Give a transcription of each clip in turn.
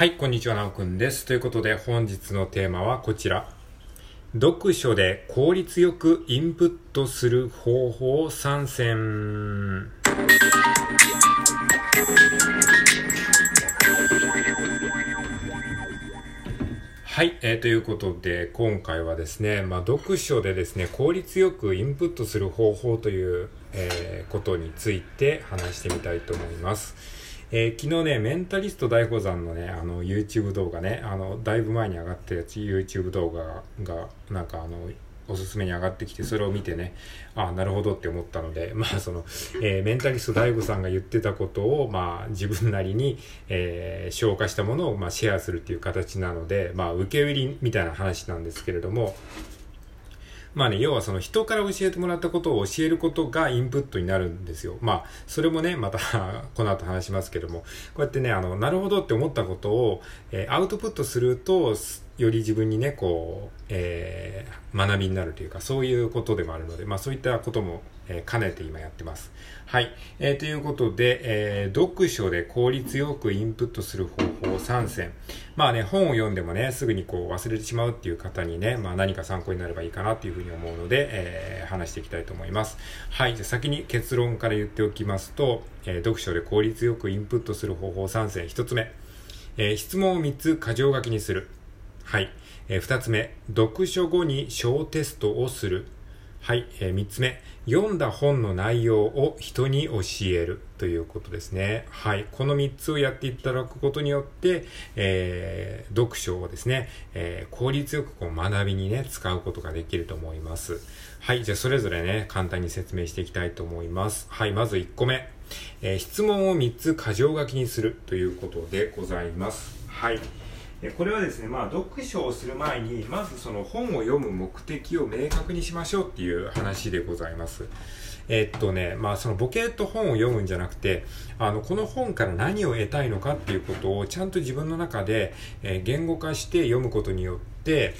はい、こんにちは、なおくんです。ということで、本日のテーマはこちら。読書で効率よくインプットする方法参戦。はい、えーということで、今回はですね、まあ、読書でですね、効率よくインプットする方法という、えーことについて話してみたいと思います。えー昨日ね、メンタリスト大宝山のね、あの、YouTube 動画ね、あの、だいぶ前に上がったやつ、YouTube 動画が、なんかあの、おすすめに上がってきて、それを見てね、ああ、なるほどって思ったので、まあその、えーメンタリスト大悟さんが言ってたことを、まあ自分なりに、えー消化したものを、まあシェアするっていう形なので、まあ受け売りみたいな話なんですけれども、まあね、要はその人から教えてもらったことを教えることがインプットになるんですよ。まあ、それもね、また この後話しますけども、こうやってね、あの、なるほどって思ったことを、えーアウトプットすると、より自分にね、こう、えー学びになるというか、そういうことでもあるので、まあそういったことも、えー兼ねて今やってます。はい。えーということで、えー読書で効率よくインプットする方法3選。まあね、本を読んでもね、すぐにこう忘れてしまうっていう方にね、まあ何か参考になればいいかなっていうふうに思うので、えー話していきたいと思います。はい。じゃ先に結論から言っておきますと、えー読書で効率よくインプットする方法3選。1つ目、えー質問を3つ箇条書きにする。はい。えー二つ目、読書後に小テストをする。はい。えー三つ目、読んだ本の内容を人に教えるということですね。はい。この三つをやっていただくことによって、えー読書をですね、えー効率よくこう学びにね、使うことができると思います。はい。じゃあ、それぞれね、簡単に説明していきたいと思います。はい。まず1個目。えー質問を3つ箇条書きにするということでございます。はい。えこれはですね、まあ、読書をする前に、まずその本を読む目的を明確にしましょうっていう話でございます。えっとね、まあ、そのボケと本を読むんじゃなくて、あの、この本から何を得たいのかっていうことをちゃんと自分の中で、え言語化して読むことによって、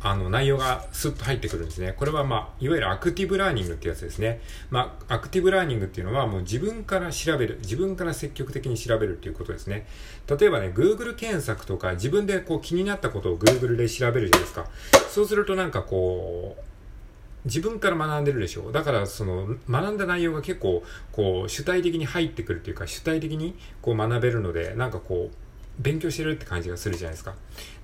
あの、内容がスッと入ってくるんですね。これはまあ、いわゆるアクティブラーニングってやつですね。まあ、アクティブラーニングっていうのはもう自分から調べる。自分から積極的に調べるっていうことですね。例えばね、Google 検索とか自分でこう気になったことを Google で調べるじゃないですか。そうするとなんかこう、自分から学んでるでしょだからその学んだ内容が結構こう主体的に入ってくるっていうか主体的にこう学べるのでなんかこう勉強してるって感じがするじゃないですか。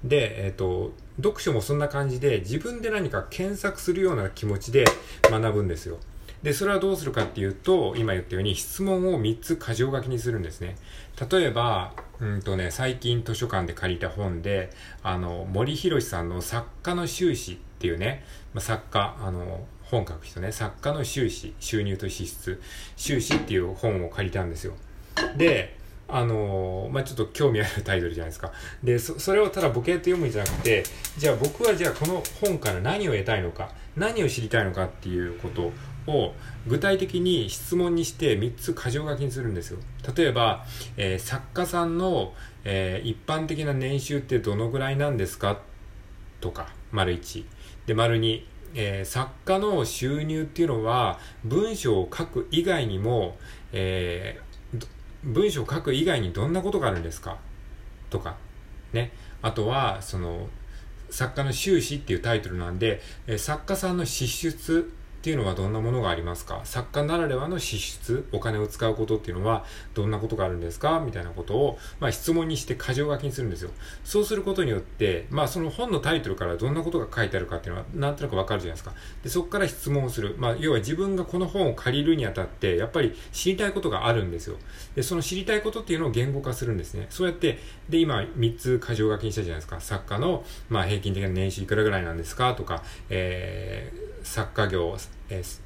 で、えっ、と、読書もそんな感じで自分で何か検索するような気持ちで学ぶんですよ。で、それはどうするかっていうと、今言ったように質問を3つ箇条書きにするんですね。例えば、うんとね、最近図書館で借りた本で、あの、森博さんの作家の収支っていうね、まあ、作家、あの、本書く人ね、作家の収支、収入と支出、収支っていう本を借りたんですよ。で、あのまあ、ちょっと興味あるタイトルじゃないですか。で、そそれをただボケと読むんじゃなくて、じゃあ僕はじゃあこの本から何を得たいのか、何を知りたいのかっていうことを具体的に質問にして3つ箇条書きにするんですよ。例えば、えー作家さんの、えー一般的な年収ってどのぐらいなんですか？とか、丸1。で、丸2。えー作家の収入っていうのは文章を書く以外にも、えー文章を書く以外にどんなことがあるんですか？とか、ね。あとは、その、作家の収支っていうタイトルなんで、作家さんの支出っていうのはどんなものがありますか？作家ならではの支出、お金を使うことっていうのはどんなことがあるんですか？みたいなことを、まあ、質問にして箇条書きにするんですよ。そうすることによって、まあ、その本のタイトルからどんなことが書いてあるかっていうのはなんとなくわかるじゃないですか。で、そこから質問をする。まあ、要は自分がこの本を借りるにあたって、やっぱり知りたいことがあるんですよ。で、その知りたいことっていうのを言語化するんですね。そうやって、で、今3つ箇条書きにしたじゃないですか。作家の、まあ、平均的な年収いくらぐらいなんですか？とか、えー、作家業、えー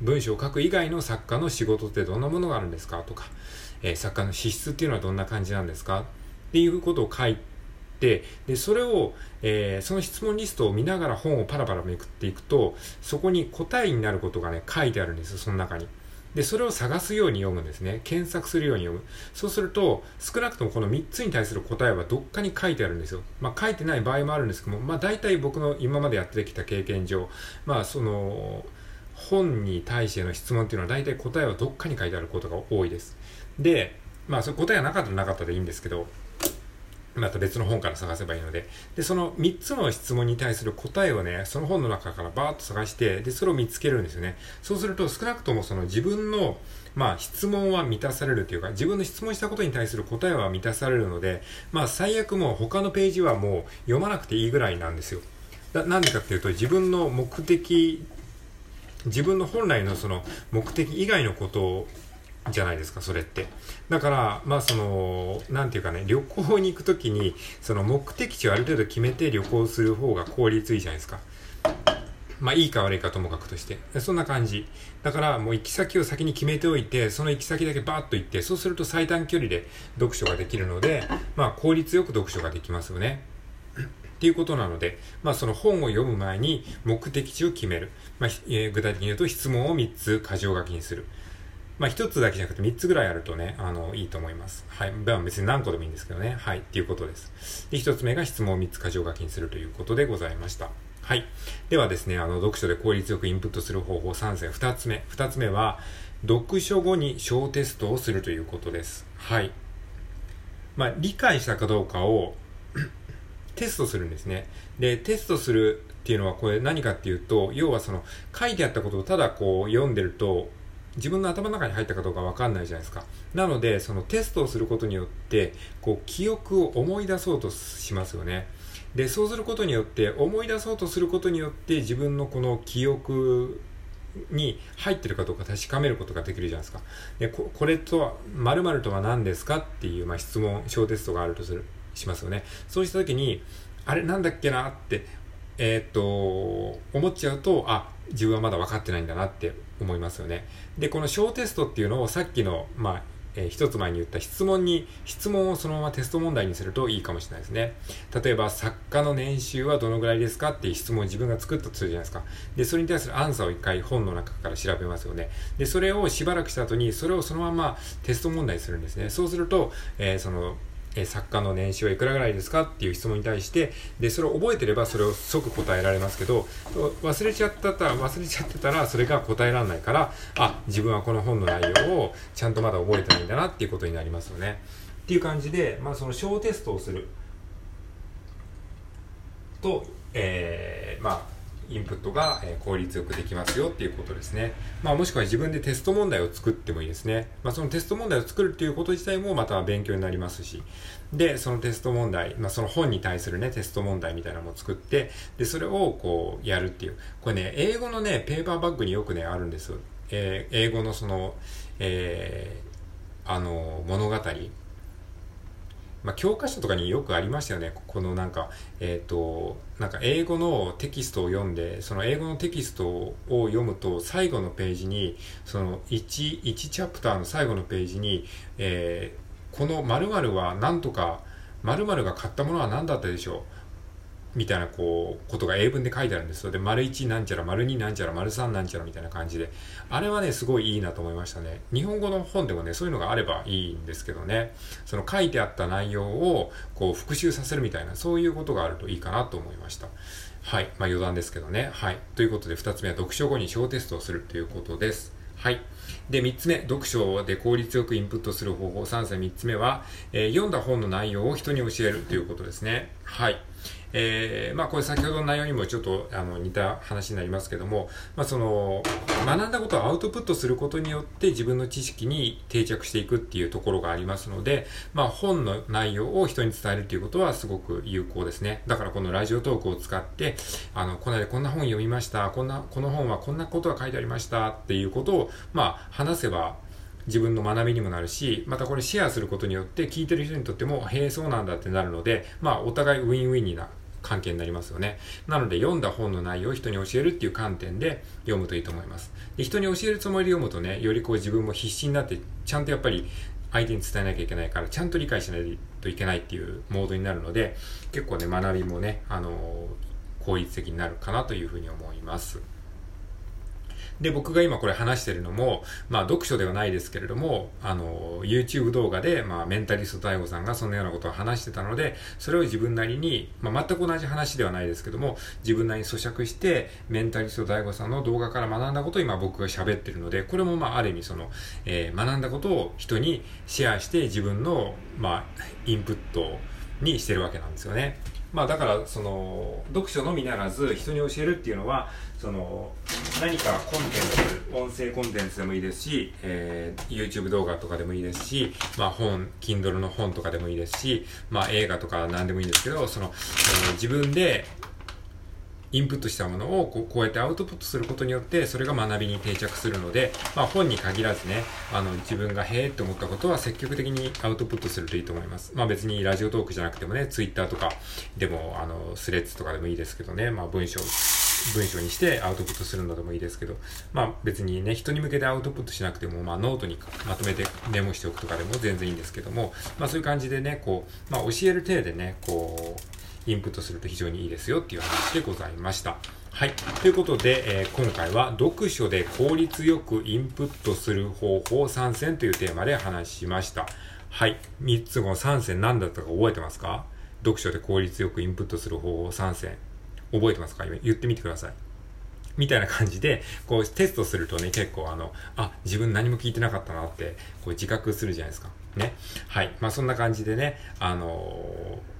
文章を書く以外の作家の仕事ってどんなものがあるんですか？とか、えー作家の資質っていうのはどんな感じなんですか？っていうことを書いて、で、それを、えーその質問リストを見ながら本をパラパラめくっていくと、そこに答えになることがね、書いてあるんです、その中に。で、それを探すように読むんですね。検索するように読む。そうすると、少なくともこの3つに対する答えはどっかに書いてあるんですよ。まあ書いてない場合もあるんですけども、まあ大体僕の今までやってきた経験上、まあその、本に対しての質問っていうのは大体答えはどっかに書いてあることが多いです。で、まあそれ答えがなかったらなかったでいいんですけど、また別の本から探せばいいので。で、その3つの質問に対する答えをね、その本の中からバーッと探して、で、それを見つけるんですよね。そうすると少なくともその自分の、まあ質問は満たされるというか、自分の質問したことに対する答えは満たされるので、まあ最悪もう他のページはもう読まなくていいぐらいなんですよ。なんでかっていうと、自分の目的、自分の本来のその目的以外のことをじゃないですか、それって。だから、まあその、なんていうかね、旅行に行くときに、その目的地をある程度決めて旅行する方が効率いいじゃないですか。まあいいか悪いかともかくとして。そんな感じ。だからもう行き先を先に決めておいて、その行き先だけバーッと行って、そうすると最短距離で読書ができるので、まあ効率よく読書ができますよね。っていうことなので、まあその本を読む前に目的地を決める。まあ、えー、具体的に言うと質問を3つ箇条書きにする。まあ、一つだけじゃなくて三つぐらいあるとね、あの、いいと思います。はい。まあ、別に何個でもいいんですけどね。はい。っていうことです。で、一つ目が質問を三つ箇条書きにするということでございました。はい。ではですね、あの、読書で効率よくインプットする方法3選。二つ目。二つ目は、読書後に小テストをするということです。はい。まあ、理解したかどうかを テストするんですね。で、テストするっていうのはこれ何かっていうと、要はその書いてあったことをただこう読んでると、自分の頭の中に入ったかどうかわかんないじゃないですか。なので、そのテストをすることによって、こう、記憶を思い出そうとしますよね。で、そうすることによって、思い出そうとすることによって、自分のこの記憶に入ってるかどうか確かめることができるじゃないですか。で、ここれとは、〇〇とは何ですかっていう、まあ、質問、小テストがあるとする、しますよね。そうしたときに、あれなんだっけなってえー、っと、思っちゃうと、あ、自分はまだ分かってないんだなって思いますよね。で、この小テストっていうのをさっきの、まあ、えー、一つ前に言った質問に、質問をそのままテスト問題にするといいかもしれないですね。例えば、作家の年収はどのぐらいですかっていう質問を自分が作ったとするじゃないですか。で、それに対するアンサーを一回本の中から調べますよね。で、それをしばらくした後に、それをそのままテスト問題にするんですね。そうすると、えー、その、え作家の年収はいくらぐらいですかっていう質問に対して、で、それを覚えてればそれを即答えられますけど、忘れちゃったた、忘れちゃってたらそれが答えられないから、あ、自分はこの本の内容をちゃんとまだ覚えてないんだなっていうことになりますよね。っていう感じで、まあその小テストをすると、えー、まあ、インプットが、効率よくできますよっていうことですね。まあもしくは自分でテスト問題を作ってもいいですね。まあそのテスト問題を作るっていうこと自体もまた勉強になりますし。で、そのテスト問題、まあその本に対するね、テスト問題みたいなのも作って、で、それをこうやるっていう。これね、英語のね、ペーパーバッグによくね、あるんです。えー、英語のその、えー、あの、物語。まあ、教科書とかによくありましたよね。このなんか、えっ、ー、と、なんか英語のテキストを読んで、その英語のテキストを読むと、最後のページに、その1、1チャプターの最後のページに、えー、この〇〇は何とか、〇〇が買ったものは何だったでしょうみたいなこう、ことが英文で書いてあるんですよ。で、丸1なんちゃら、丸2なんちゃら、丸3なんちゃらみたいな感じで。あれはね、すごいいいなと思いましたね。日本語の本でもね、そういうのがあればいいんですけどね。その書いてあった内容を、こう、復習させるみたいな、そういうことがあるといいかなと思いました。はい。まあ余談ですけどね。はい。ということで、二つ目は読書後に小テストをするということです。はい。で、三つ目、読書で効率よくインプットする方法。三歳三つ目は、えー、読んだ本の内容を人に教えるということですね。はい。えー、まあこれ先ほどの内容にもちょっとあの似た話になりますけども、まあその、学んだことをアウトプットすることによって自分の知識に定着していくっていうところがありますので、まあ本の内容を人に伝えるっていうことはすごく有効ですね。だからこのラジオトークを使って、あの、この間こんな本読みました、こんな、この本はこんなことが書いてありましたっていうことを、まあ話せば、自分の学びにもなるし、またこれシェアすることによって聞いてる人にとっても、へえ、そうなんだってなるので、まあお互いウィンウィンにな関係になりますよね。なので読んだ本の内容を人に教えるっていう観点で読むといいと思います。で人に教えるつもりで読むとね、よりこう自分も必死になって、ちゃんとやっぱり相手に伝えなきゃいけないから、ちゃんと理解しないといけないっていうモードになるので、結構ね、学びもね、あのー、効率的になるかなというふうに思います。で、僕が今これ話してるのも、まあ読書ではないですけれども、あの、YouTube 動画で、まあメンタリスト大悟さんがそんなようなことを話してたので、それを自分なりに、まあ全く同じ話ではないですけども、自分なりに咀嚼して、メンタリスト大悟さんの動画から学んだことを今僕が喋ってるので、これもまあある意味その、えー、学んだことを人にシェアして自分の、まあ、インプット、にしてるわけなんですよね。まあだからその読書のみならず人に教えるっていうのはその何かコンテンツ音声コンテンツでもいいですし、えー、YouTube 動画とかでもいいですし、まあ本 Kindle の本とかでもいいですし、まあ映画とか何でもいいんですけどその、えー、自分でインプットしたものをこうこうやってアウトプットすることによってそれが学びに定着するので、まあ、本に限らずねあの自分がへえって思ったことは積極的にアウトプットするといいと思います。まあ、別にラジオトークじゃなくてもね Twitter とかでもあの Threads とかでもいいですけどね、まあ、文章文章にしてアウトプットするのでもいいですけど、まあ別にね、人に向けてアウトプットしなくても、まあノートにまとめてメモしておくとかでも全然いいんですけども、まあそういう感じでね、こう、まあ教える体でね、こう、インプットすると非常にいいですよっていう話でございました。はい。ということで、えー、今回は読書で効率よくインプットする方法3選というテーマで話しました。はい。3つの3選何だったか覚えてますか？読書で効率よくインプットする方法3選。覚えてますか？言ってみてください。みたいな感じで、こうテストするとね、結構あの、あ、自分何も聞いてなかったなって、こう自覚するじゃないですか。ね。はい。まあそんな感じでね、あのー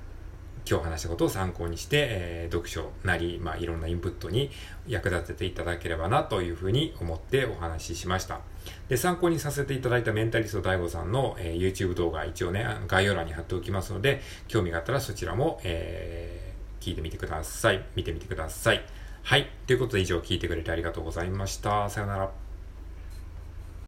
今日話したことを参考にして、えー、読書なり、まあ、いろんなインプットに役立てていただければなというふうに思ってお話ししました。で、参考にさせていただいたメンタリスト DAIGO さんの、えー、YouTube 動画一応ね、概要欄に貼っておきますので、興味があったらそちらも、えー、聞いてみてください。見てみてください。はい。ということで以上聞いてくれてありがとうございました。さよなら。